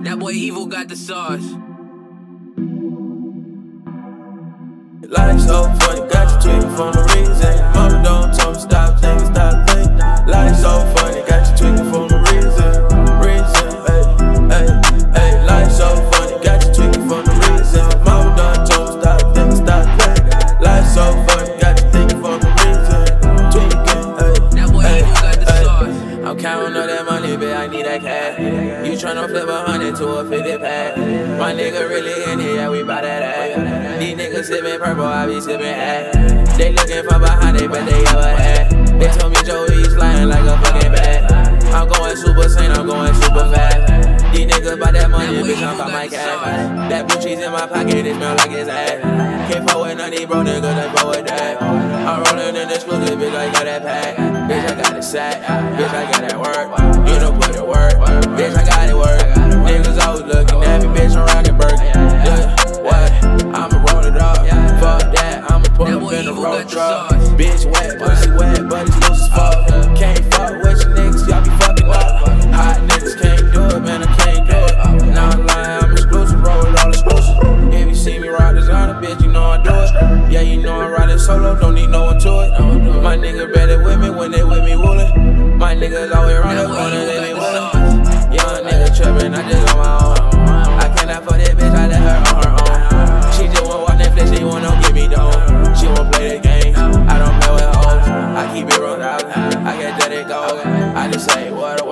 That boy Evil got the sauce. Life so funny, got you tweaking for no reason. Mama don't tell me stop thinking, stop thinking. Life so funny, got you tweaking for no reason. Reason, hey, hey, hey. Life so funny, got you tweaking for no reason. Mama don't tell me stop thinking, stop thinking. Life so funny, got you thinking for no reason. Tweaking, hey, That boy hey, Evil got the hey. sauce. I'm counting all that bitch, I need that cash. You tryna flip a hundred to a fifty pack. My nigga really in it, yeah, we bout that ass. These niggas sippin' purple, I be sippin' ass. They looking from behind, they bet they ever had. They told me Joey, he's flying like a fucking bat. I'm going super sane, I'm going super fast. These niggas bout that money, bitch, I'm bout my cash. That blue cheese in my pocket, it smell like it's ass. Can't fuck with none of these bro niggas, Sack. Bitch, I got that work. You don't Yeah, you know I'm riding solo, don't need no one to it. My nigga better with me when they with me woolin'. My niggas always round the corner, they the sauce. Young nigga trippin', I just on my own. I cannot fuck that bitch, I let her on her own. She just wanna watch Netflix, she wanna give me dough. She wanna play the game, I don't play with hoes. I keep it rolled out, I get that it go. I just say what want.